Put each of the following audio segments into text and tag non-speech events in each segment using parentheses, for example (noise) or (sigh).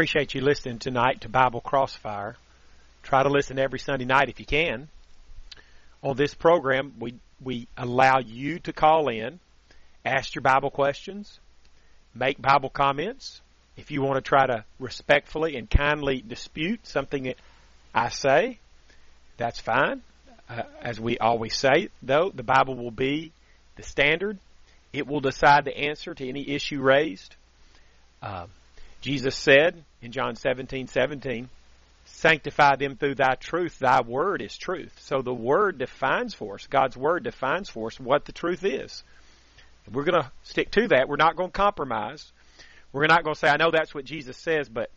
appreciate you listening tonight to Bible Crossfire. Try to listen every Sunday night if you can. On this program, we we allow you to call in, ask your Bible questions, make Bible comments. If you want to try to respectfully and kindly dispute something that I say, that's fine. Uh, as we always say, though, the Bible will be the standard. It will decide the answer to any issue raised. Uh, Jesus said in John 17, 17, sanctify them through thy truth. Thy word is truth. So the word defines for us, God's word defines for us what the truth is. We're going to stick to that. We're not going to compromise. We're not going to say, I know that's what Jesus says, but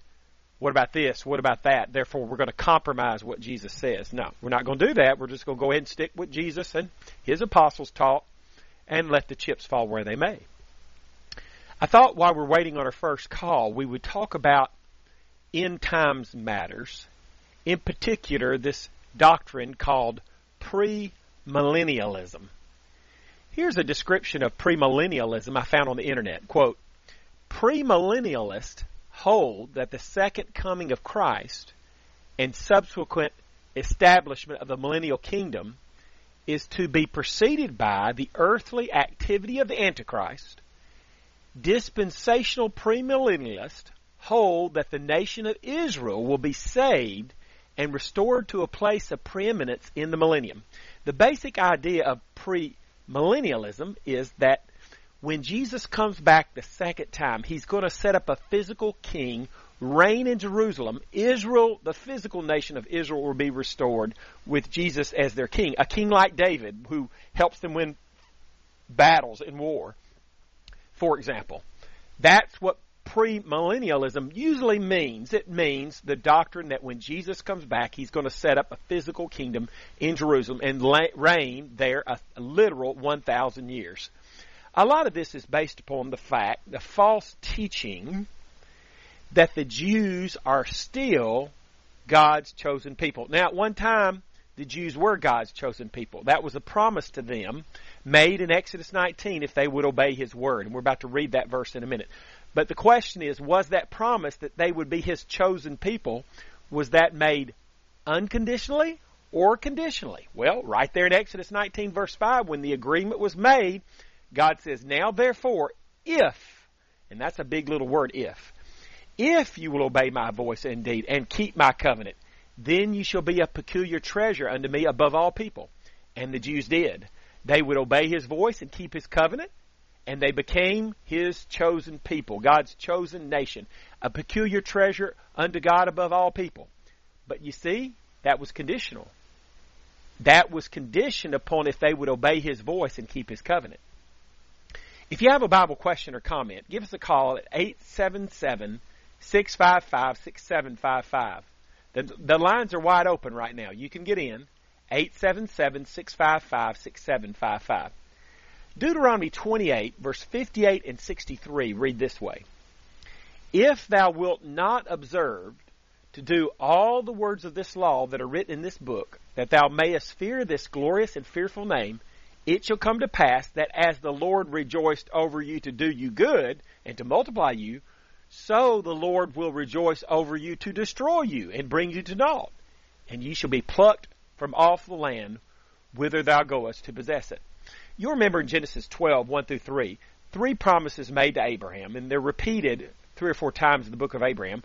what about this? What about that? Therefore, we're going to compromise what Jesus says. No, we're not going to do that. We're just going to go ahead and stick with Jesus and his apostles taught and let the chips fall where they may. I thought while we're waiting on our first call, we would talk about end times matters, in particular, this doctrine called premillennialism. Here's a description of premillennialism I found on the internet. Quote, premillennialists hold that the second coming of Christ and subsequent establishment of the millennial kingdom is to be preceded by the earthly activity of the Antichrist. Dispensational premillennialists hold that the nation of Israel will be saved and restored to a place of preeminence in the millennium. The basic idea of premillennialism is that when Jesus comes back the second time, he's going to set up a physical king, reign in Jerusalem. Israel, the physical nation of Israel, will be restored with Jesus as their king. A king like David, who helps them win battles in war, for example. That's what premillennialism usually means. It means the doctrine that when Jesus comes back, he's going to set up a physical kingdom in Jerusalem and reign there a, literal 1,000 years. A lot of this is based upon the fact, the false teaching that the Jews are still God's chosen people. Now, at one time, the Jews were God's chosen people. That was a promise to them made in Exodus 19 if they would obey His word. And we're about to read that verse in a minute. But the question is, was that promise that they would be His chosen people, was that made unconditionally or conditionally? Well, right there in Exodus 19 verse 5, when the agreement was made, God says, Now therefore, if, and that's a big little word, if, if you will obey my voice indeed and keep my covenant, then you shall be a peculiar treasure unto me above all people. And the Jews did. They would obey his voice and keep his covenant, and they became his chosen people, God's chosen nation, a peculiar treasure unto God above all people. But you see, that was conditional. That was conditioned upon if they would obey his voice and keep his covenant. If you have a Bible question or comment, give us a call at 877 655 6755. The lines are wide open right now. You can get in 877 655 6755. Deuteronomy 28, verse 58 and 63 read this way If thou wilt not observe to do all the words of this law that are written in this book, that thou mayest fear this glorious and fearful name, it shall come to pass that as the Lord rejoiced over you to do you good and to multiply you, so the Lord will rejoice over you to destroy you and bring you to naught. And ye shall be plucked from off the land whither thou goest to possess it. You remember in Genesis 12, 1 through 3, three promises made to Abraham, and they're repeated three or four times in the book of Abraham,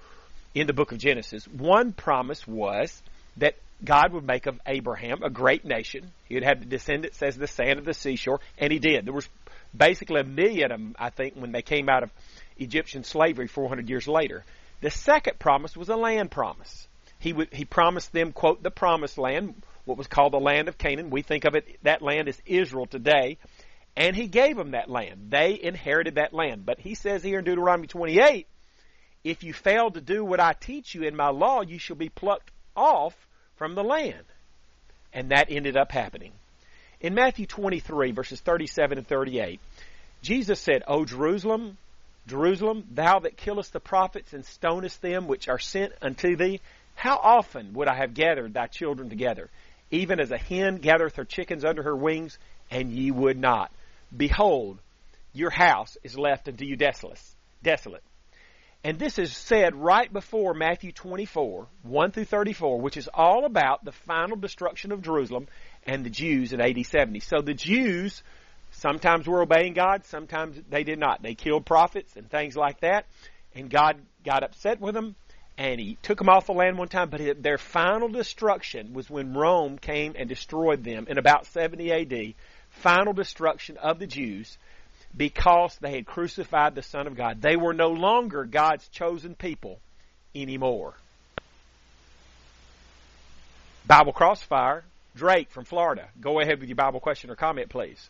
in the book of Genesis. One promise was that God would make of Abraham a great nation. He would have descendants as the sand of the seashore, and he did. There was basically a million of them, I think, when they came out of Egyptian slavery 400 years later. The second promise was a land promise. He would, he promised them, quote, the promised land, what was called the land of Canaan. We think of it, that land as Israel today. And he gave them that land. They inherited that land. But he says here in Deuteronomy 28, if you fail to do what I teach you in my law, you shall be plucked off from the land. And that ended up happening. In Matthew 23, verses 37 and 38, Jesus said, O Jerusalem, Jerusalem, thou that killest the prophets and stonest them which are sent unto thee, how often would I have gathered thy children together, even as a hen gathereth her chickens under her wings, and ye would not? Behold, your house is left unto you desolate. desolate. And this is said right before Matthew 24, 1 through 34, which is all about the final destruction of Jerusalem and the Jews in AD 70. So the Jews sometimes were obeying God, sometimes they did not. They killed prophets and things like that, and God got upset with them and he took them off the land one time, but their final destruction was when Rome came and destroyed them in about 70 AD. Final destruction of the Jews because they had crucified the Son of God. They were no longer God's chosen people anymore. Bible Crossfire, Drake from Florida. Go ahead with your Bible question or comment, please.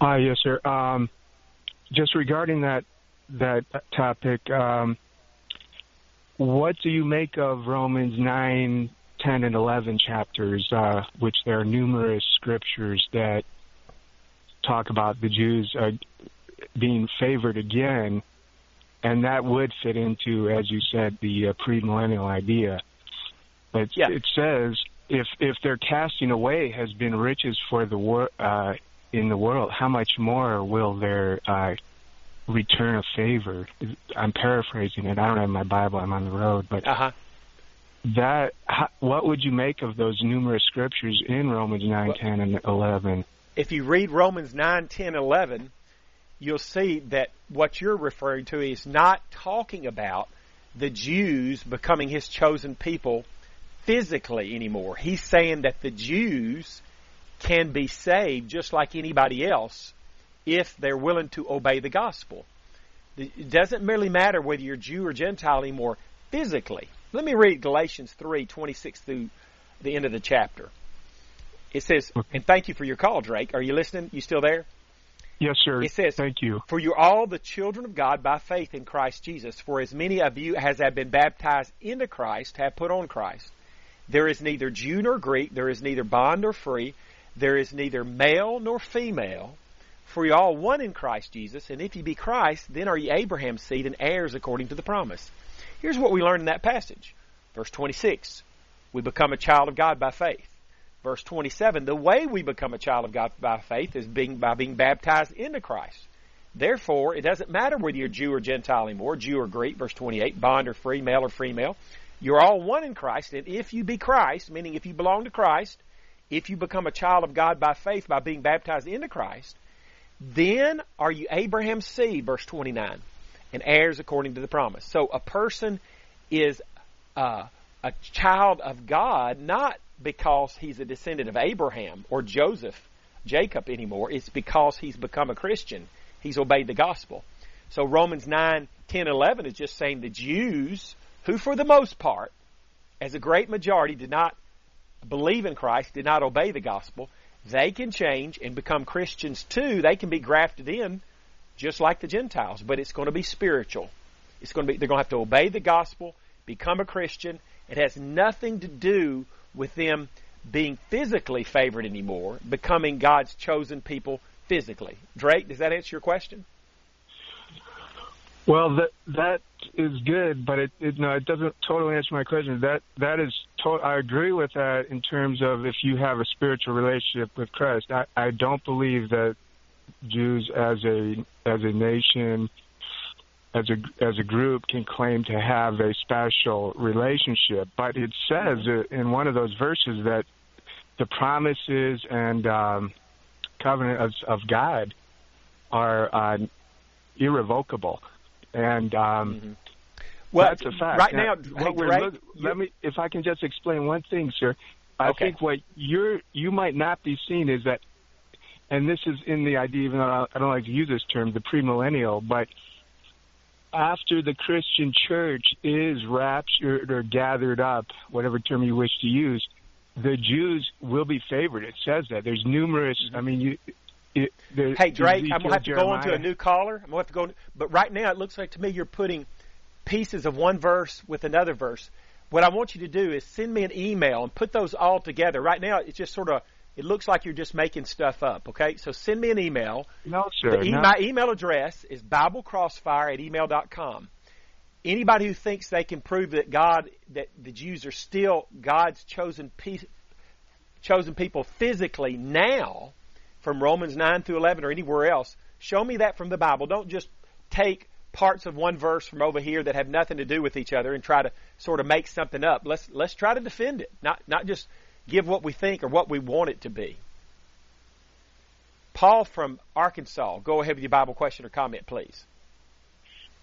Uh, yes, sir. Um, just regarding that that topic, um, what do you make of Romans 9, 10, and 11 chapters, uh, which there are numerous scriptures that talk about the Jews uh, being favored again, and that would fit into, as you said, the uh, premillennial idea. But yeah. it says if if their casting away has been riches for the wor- uh, in the world, how much more will their uh, return of favor. I'm paraphrasing it. I don't have my Bible. I'm on the road, but uh-huh. that. How, what would you make of those numerous scriptures in Romans nine, well, ten, and eleven? If you read Romans nine, ten, eleven, you'll see that what you're referring to is not talking about the Jews becoming His chosen people physically anymore. He's saying that the Jews can be saved just like anybody else if they're willing to obey the gospel. It doesn't merely matter whether you're Jew or Gentile anymore physically. Let me read Galatians 3 26 through the end of the chapter. It says, and thank you for your call, Drake. Are you listening? You still there? Yes, sir. It says, Thank you. For you're all the children of God by faith in Christ Jesus. For as many of you as have been baptized into Christ have put on Christ. There is neither Jew nor Greek, there is neither bond nor free, there is neither male nor female for ye all one in Christ Jesus, and if ye be Christ, then are ye Abraham's seed and heirs according to the promise. Here's what we learn in that passage. Verse 26, we become a child of God by faith. Verse 27, the way we become a child of God by faith is being, by being baptized into Christ. Therefore, it doesn't matter whether you're Jew or Gentile anymore, Jew or Greek, verse 28, bond or free, male or female. You're all one in Christ, and if you be Christ, meaning if you belong to Christ, if you become a child of God by faith by being baptized into Christ, then are you Abraham's seed, verse 29, and heirs according to the promise. So a person is uh, a child of God not because he's a descendant of Abraham or Joseph, Jacob anymore. It's because he's become a Christian. He's obeyed the gospel. So Romans 9, 10, 11 is just saying the Jews, who for the most part, as a great majority, did not believe in Christ, did not obey the gospel, they can change and become Christians too. They can be grafted in just like the Gentiles, but it's going to be spiritual. It's going to be, they're going to have to obey the gospel, become a Christian. It has nothing to do with them being physically favored anymore, becoming God's chosen people physically. Drake, does that answer your question? Well, that that is good, but it, it no, it doesn't totally answer my question. That that is, to, I agree with that in terms of if you have a spiritual relationship with Christ. I, I don't believe that Jews as a as a nation, as a as a group, can claim to have a special relationship. But it says in one of those verses that the promises and um, covenant of, of God are uh, irrevocable and um, mm-hmm. well, that's a fact. Right now, now hey, look, let me, if I can just explain one thing, sir. I okay. think what you're you might not be seeing is that, and this is in the idea, even though I don't like to use this term, the premillennial, but after the Christian church is raptured or gathered up, whatever term you wish to use, the Jews will be favored. It says that. There's numerous. I mean, you it, hey Drake, I'm gonna have to go into a new caller. I'm gonna have to go, but right now it looks like to me you're putting pieces of one verse with another verse. What I want you to do is send me an email and put those all together. Right now it's just sort of it looks like you're just making stuff up. Okay, so send me an email. No, sir. E- no. My email address is biblecrossfire at email.com. Anybody who thinks they can prove that God, that the Jews are still God's chosen pe- chosen people physically now, from Romans 9 through 11 or anywhere else. Show me that from the Bible. Don't just take parts of one verse from over here that have nothing to do with each other and try to sort of make something up. Let's let's try to defend it, not not just give what we think or what we want it to be. Paul from Arkansas, go ahead with your Bible question or comment, please.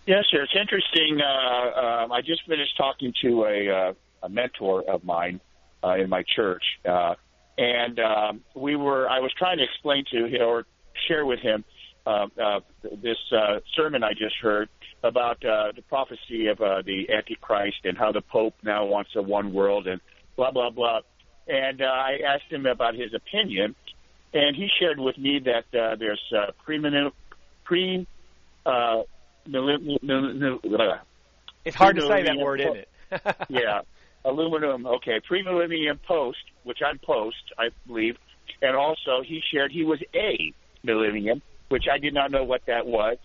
Yes, sir. It's interesting. Uh, uh, I just finished talking to a, uh, a mentor of mine uh, in my church, uh, and um, we were. I was trying to explain to him or share with him uh, uh, this uh, sermon I just heard about uh, the prophecy of uh, the Antichrist and how the Pope now wants a one world and blah blah blah. And uh, I asked him about his opinion, and he shared with me that uh, there's uh, pre pre uh, it's hard to say that word, isn't it? (laughs) yeah, aluminum. Okay, pre-millennium post, which I'm post, I believe, and also he shared he was a millennium, which I did not know what that was,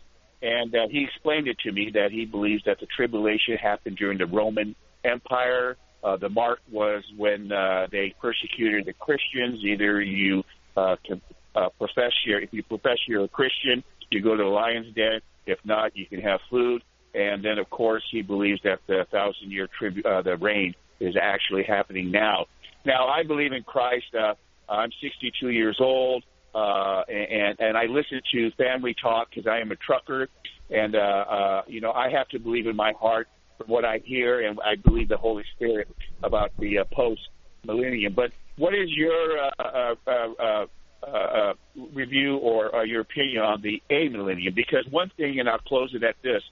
and uh, he explained it to me that he believes that the tribulation happened during the Roman Empire. Uh, the mark was when uh, they persecuted the Christians. Either you uh, can uh, profess your, if you profess you're a Christian, you go to the lion's den. If not, you can have food. And then, of course, he believes that the thousand year tribu- uh, the reign is actually happening now. Now, I believe in Christ. Uh, I'm 62 years old, uh, and and I listen to family talk because I am a trucker, and uh, uh, you know I have to believe in my heart from what I hear, and I believe the Holy Spirit about the uh, post millennium. But what is your uh, uh, uh, uh uh, review or uh, your opinion on the A millennium. Because one thing, and I'll close it at this: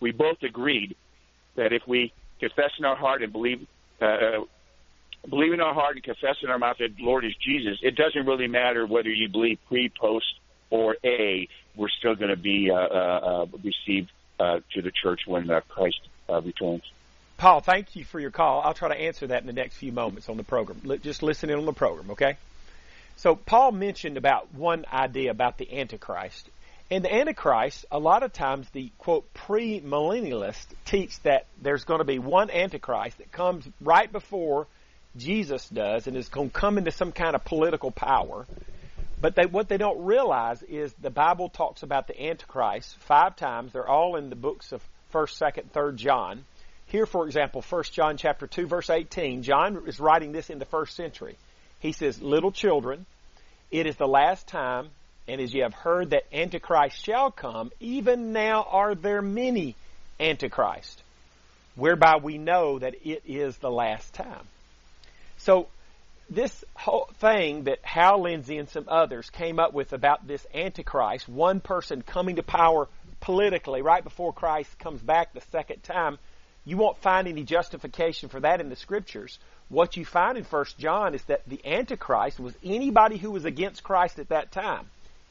we both agreed that if we confess in our heart and believe, uh, believe in our heart and confess in our mouth that Lord is Jesus, it doesn't really matter whether you believe pre, post, or A. We're still going to be uh, uh, uh, received uh, to the church when uh, Christ uh, returns. Paul, thank you for your call. I'll try to answer that in the next few moments on the program. Just listen in on the program, okay? So Paul mentioned about one idea about the Antichrist. And the Antichrist, a lot of times the quote premillennialists teach that there's going to be one Antichrist that comes right before Jesus does and is going to come into some kind of political power. But they, what they don't realize is the Bible talks about the Antichrist five times. They're all in the books of 1st, 2nd, 3rd John. Here, for example, 1 John chapter 2, verse 18, John is writing this in the first century. He says, Little children, it is the last time, and as you have heard that Antichrist shall come, even now are there many Antichrists, whereby we know that it is the last time. So, this whole thing that Hal Lindsey and some others came up with about this Antichrist, one person coming to power politically right before Christ comes back the second time, you won't find any justification for that in the scriptures what you find in First John is that the Antichrist was anybody who was against Christ at that time.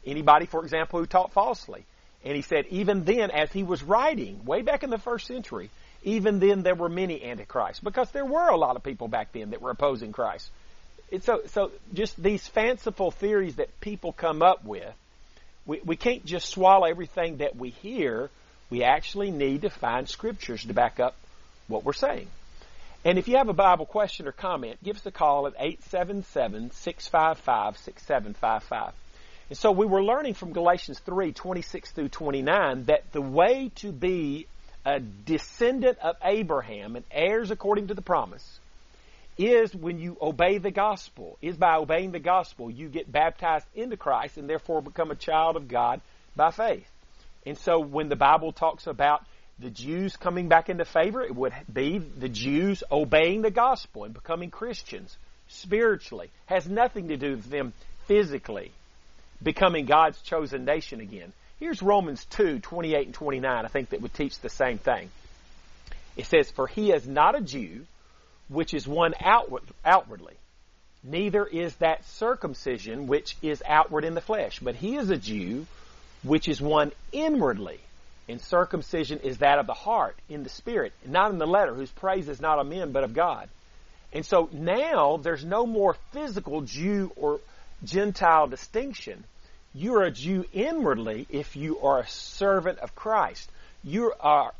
Anybody, for example, who taught falsely. And he said, even then, as he was writing, way back in the first century, even then there were many antichrists because there were a lot of people back then that were opposing Christ. So, so just these fanciful theories that people come up with, we, we can't just swallow everything that we hear. We actually need to find scriptures to back up what we're saying. And if you have a Bible question or comment, give us a call at 877-655-6755. And so we were learning from Galatians 3, 26 through 29 that the way to be a descendant of Abraham and heirs according to the promise is when you obey the gospel, is by obeying the gospel you get baptized into Christ and therefore become a child of God by faith. And so when the Bible talks about the Jews coming back into favor, it would be the Jews obeying the gospel and becoming Christians spiritually. Has nothing to do with them physically becoming God's chosen nation again. Here's Romans 2, 28 and 29, I think that would teach the same thing. It says, For he is not a Jew, which is one outward, outwardly, neither is that circumcision which is outward in the flesh, but he is a Jew, which is one inwardly and circumcision is that of the heart, in the spirit, not in the letter, whose praise is not of men, but of God. And so now there's no more physical Jew or Gentile distinction. You are a Jew inwardly if you are a servant of Christ. You are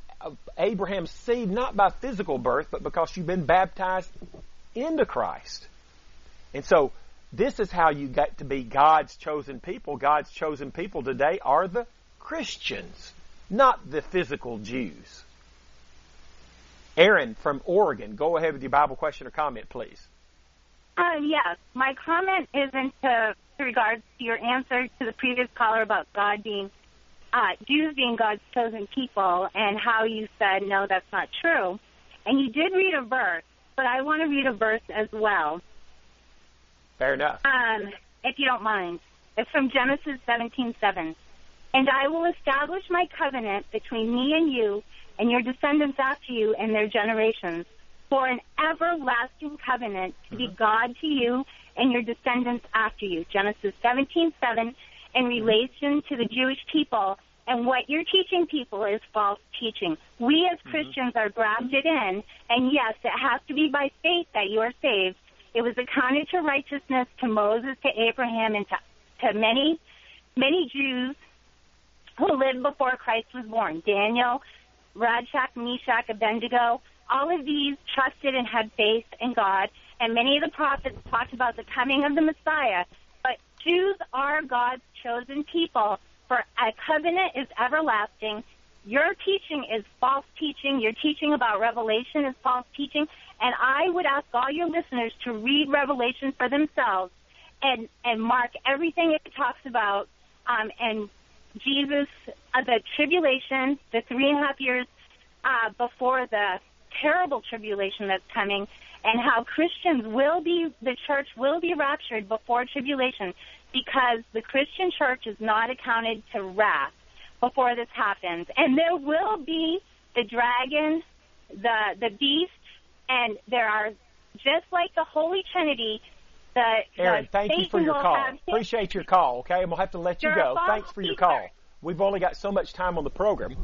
Abraham's seed not by physical birth, but because you've been baptized into Christ. And so this is how you get to be God's chosen people. God's chosen people today are the Christians. not the physical Jews. Aaron from Oregon, go ahead with your Bible question or comment, please. Uh, yes, my comment is in to, to regards to your answer to the previous caller about God being uh, Jews being God's chosen people, and how you said no, that's not true. And you did read a verse, but I want to read a verse as well. Fair enough. Um, if you don't mind, it's from Genesis 17:7. And I will establish my covenant between me and you and your descendants after you and their generations for an everlasting covenant to be mm-hmm. God to you and your descendants after you. Genesis 17:7 in mm-hmm. relation to the Jewish people and what you're teaching people is false teaching. We as mm-hmm. Christians are grafted in, and yes, it has to be by faith that you are saved. It was accounted to righteousness to Moses, to Abraham, and to, to many, many Jews who lived before Christ was born. Daniel, Shadrach, Meshach, Abednego, all of these trusted and had faith in God, and many of the prophets talked about the coming of the Messiah. But Jews are God's chosen people, for a covenant is everlasting. Your teaching is false teaching. Your teaching about Revelation is false teaching. And I would ask all your listeners to read Revelation for themselves and, and mark everything it talks about um, and Jesus, uh, the tribulation, the three and a half years uh, before the terrible tribulation that's coming, and how Christians will be, the church will be raptured before tribulation because the Christian church is not accounted to wrath before this happens. And there will be the dragon, the, the beast, and there are, just like the Holy Trinity, the, Aaron, the thank Satan you for your call. Appreciate your call, okay? And we'll have to let you go. Thanks for your call. We've only got so much time on the program.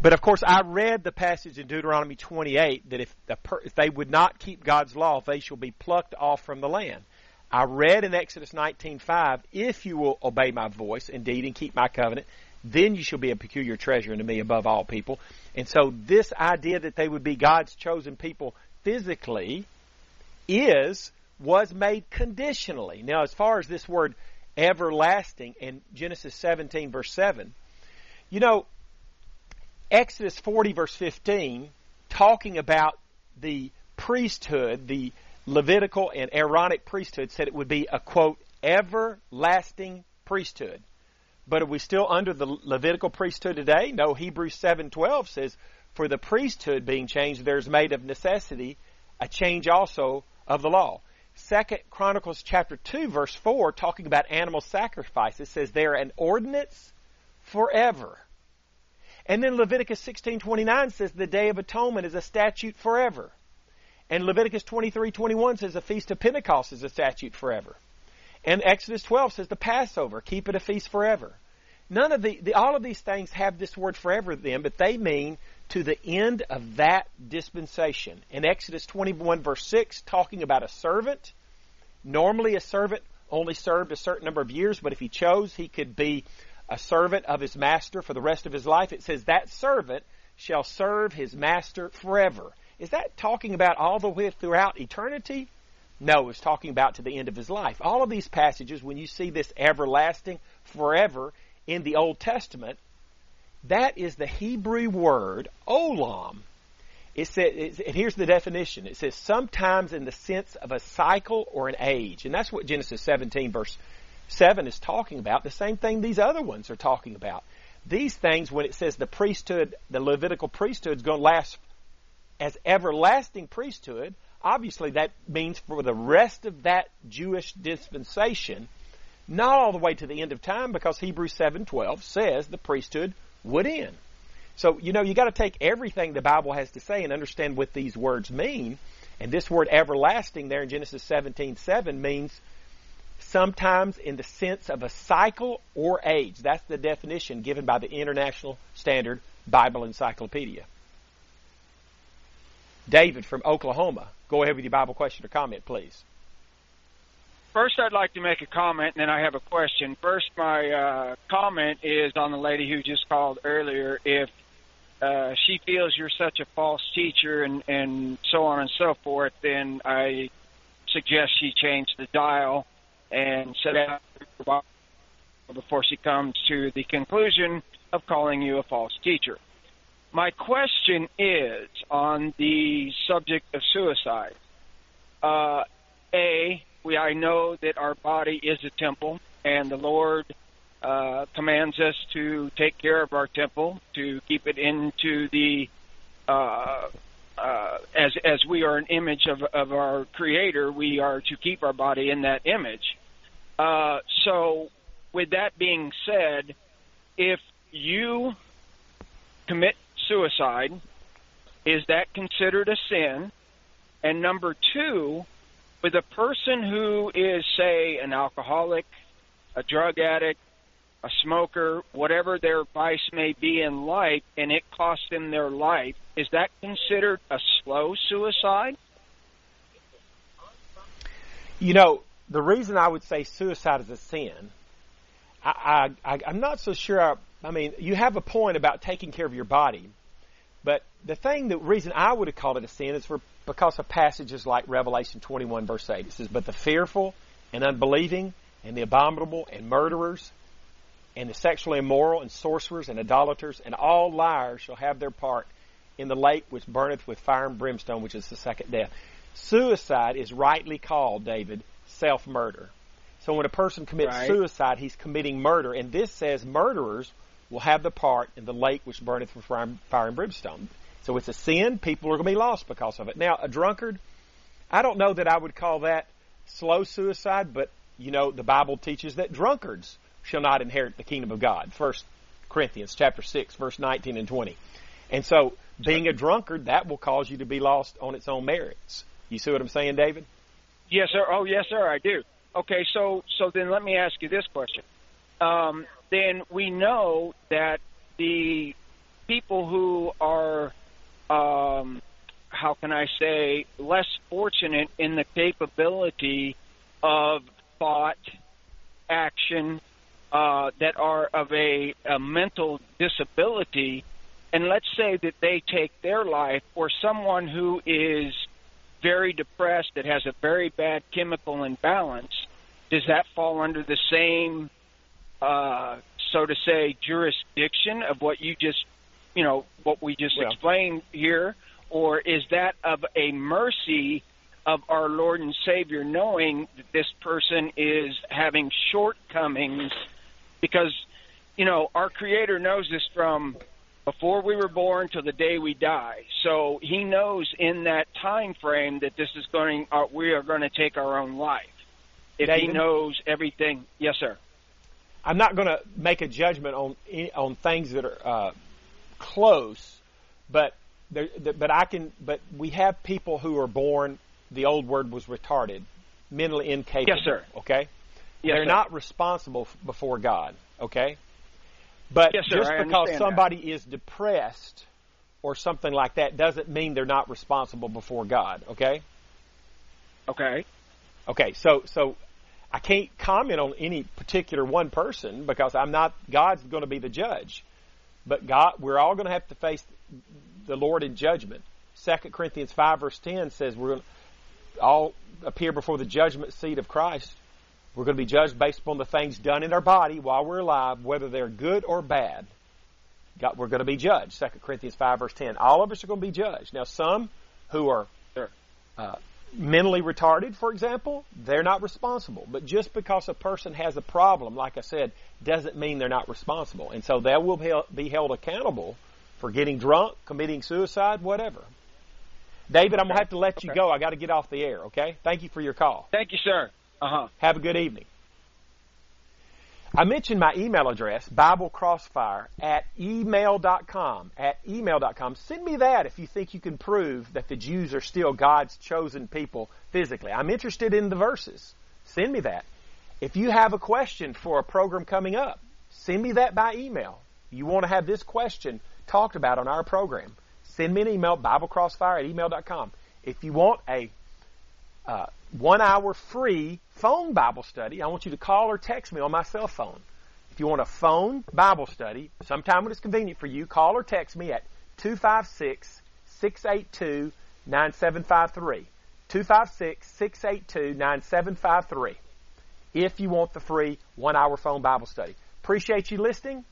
But of course, I read the passage in Deuteronomy 28 that if, per, if they would not keep God's law, they shall be plucked off from the land. I read in Exodus 19:5, if you will obey my voice indeed and keep my covenant, then you shall be a peculiar treasure unto me above all people. And so this idea that they would be God's chosen people physically is was made conditionally. Now, as far as this word everlasting in Genesis 17 verse 7, you know, Exodus 40 verse 15 talking about the priesthood, the Levitical and Aaronic priesthood said it would be a quote everlasting priesthood. But are we still under the Levitical priesthood today? No, Hebrews 7:12 says for the priesthood being changed there's made of necessity a change also of the law. Second Chronicles chapter 2 verse 4 talking about animal sacrifices says they're an ordinance forever. And then Leviticus 16:29 says the day of atonement is a statute forever. And Leviticus 23:21 says the feast of Pentecost is a statute forever. And Exodus 12 says the Passover, keep it a feast forever. None of the, the all of these things have this word forever then, but they mean to the end of that dispensation. In Exodus 21 verse 6 talking about a servant, normally a servant only served a certain number of years, but if he chose, he could be a servant of his master for the rest of his life. It says that servant shall serve his master forever. Is that talking about all the way throughout eternity? No, it's talking about to the end of his life. All of these passages, when you see this everlasting, forever in the Old Testament, that is the Hebrew word olam. It says, and here's the definition. It says sometimes in the sense of a cycle or an age, and that's what Genesis 17 verse 7 is talking about. The same thing these other ones are talking about. These things, when it says the priesthood, the Levitical priesthood is going to last as everlasting priesthood, obviously that means for the rest of that Jewish dispensation, not all the way to the end of time, because Hebrews 7:12 says the priesthood would end. So you know you got to take everything the Bible has to say and understand what these words mean. And this word everlasting there in Genesis 17:7 means sometimes in the sense of a cycle or age. That's the definition given by the International Standard Bible Encyclopedia. David from Oklahoma. Go ahead with your Bible question or comment, please. First, I'd like to make a comment, and then I have a question. First, my uh, comment is on the lady who just called earlier. If uh, she feels you're such a false teacher and, and so on and so forth, then I suggest she change the dial and set out before she comes to the conclusion of calling you a false teacher. My question is on the subject of suicide. Uh, a, we I know that our body is a temple, and the Lord uh, commands us to take care of our temple, to keep it into the uh, uh, as as we are an image of of our Creator, we are to keep our body in that image. Uh, so, with that being said, if you commit suicide, is that considered a sin? And number two, with a person who is, say, an alcoholic, a drug addict, a smoker, whatever their vice may be in life, and it costs them their life, is that considered a slow suicide? You know, the reason I would say suicide is a sin, I, I, I'm not so sure. I, I mean, you have a point about taking care of your body, but the thing, the reason I would have called it a sin is for because of passages like Revelation 21 verse 8. It says, "But the fearful and unbelieving and the abominable and murderers and the sexually immoral and sorcerers and idolaters and all liars shall have their part in the lake which burneth with fire and brimstone, which is the second death." Suicide is rightly called, David, self-murder. So when a person commits Right. suicide, he's committing murder, and this says murderers will have the part in the lake which burneth with fire fire and brimstone. So it's a sin. People are going to be lost because of it. Now, a drunkard, I don't know that I would call that slow suicide, but you know the Bible teaches that drunkards shall not inherit the kingdom of God. First Corinthians chapter six, verse nineteen and twenty. And so, being a drunkard, that will cause you to be lost on its own merits. You see what I'm saying, David? Yes, sir. Oh, yes, sir. I do. Okay, so so then let me ask you this question. Um, then we know that the people who are, um, how can I say, less fortunate in the capability of thought, action, uh, that are of a, a mental disability, and let's say that they take their life, or someone who is very depressed that has a very bad chemical imbalance, does that fall under the same, uh, so to say, jurisdiction of what you just, you know, what we just explained here, or is that of a mercy of our Lord and Savior, knowing that this person is having shortcomings, because you know our Creator knows this from before we were born till the day we die. So He knows in that time frame that this is going, uh, we are going to take our own life. If He knows everything, yes, sir. I'm not going to make a judgment on on things that are uh, close, but there, but I can. But we have people who are born. The old word was retarded, mentally incapable. Yes, sir. Okay, Yes, they're sir. not responsible before God. Okay, but Yes, sir, just because somebody is depressed or something like that doesn't mean they're not responsible before God. Okay. Okay. Okay, so so I can't comment on any particular one person because I'm not God's going to be the judge. But God, we're all going to have to face the Lord in judgment. Second Corinthians five verse ten says we're going to all appear before the judgment seat of Christ. We're going to be judged based upon the things done in our body while we're alive, whether they're good or bad. God, we're going to be judged. Second Corinthians five verse ten. All of us are going to be judged. Now, some who are uh, mentally retarded, for example, they're not responsible. But just because a person has a problem, like I said, doesn't mean they're not responsible. And so they will be held- accountable for getting drunk, committing suicide, whatever. David, I'm going to have to let you go. I got to get off the air, okay? Thank you for your call. Thank you, sir. Uh huh. Have a good evening. I mentioned my email address, BibleCrossfire at email.com. At email.com. Send me that if you think you can prove that the Jews are still God's chosen people physically. I'm interested in the verses. Send me that. If you have a question for a program coming up, send me that by email. You want to have this question talked about on our program. Send me an email, BibleCrossfire at email.com. If you want a uh, one hour free phone Bible study. I want you to call or text me on my cell phone. If you want a phone Bible study, sometime when it's convenient for you, call or text me at 256 682 9753. 256 682 9753. if you want the free one hour phone Bible study. Appreciate you listening.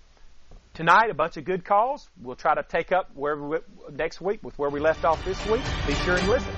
Tonight, a bunch of good calls. We'll try to take up where we, next week with where we left off this week. Be sure and listen.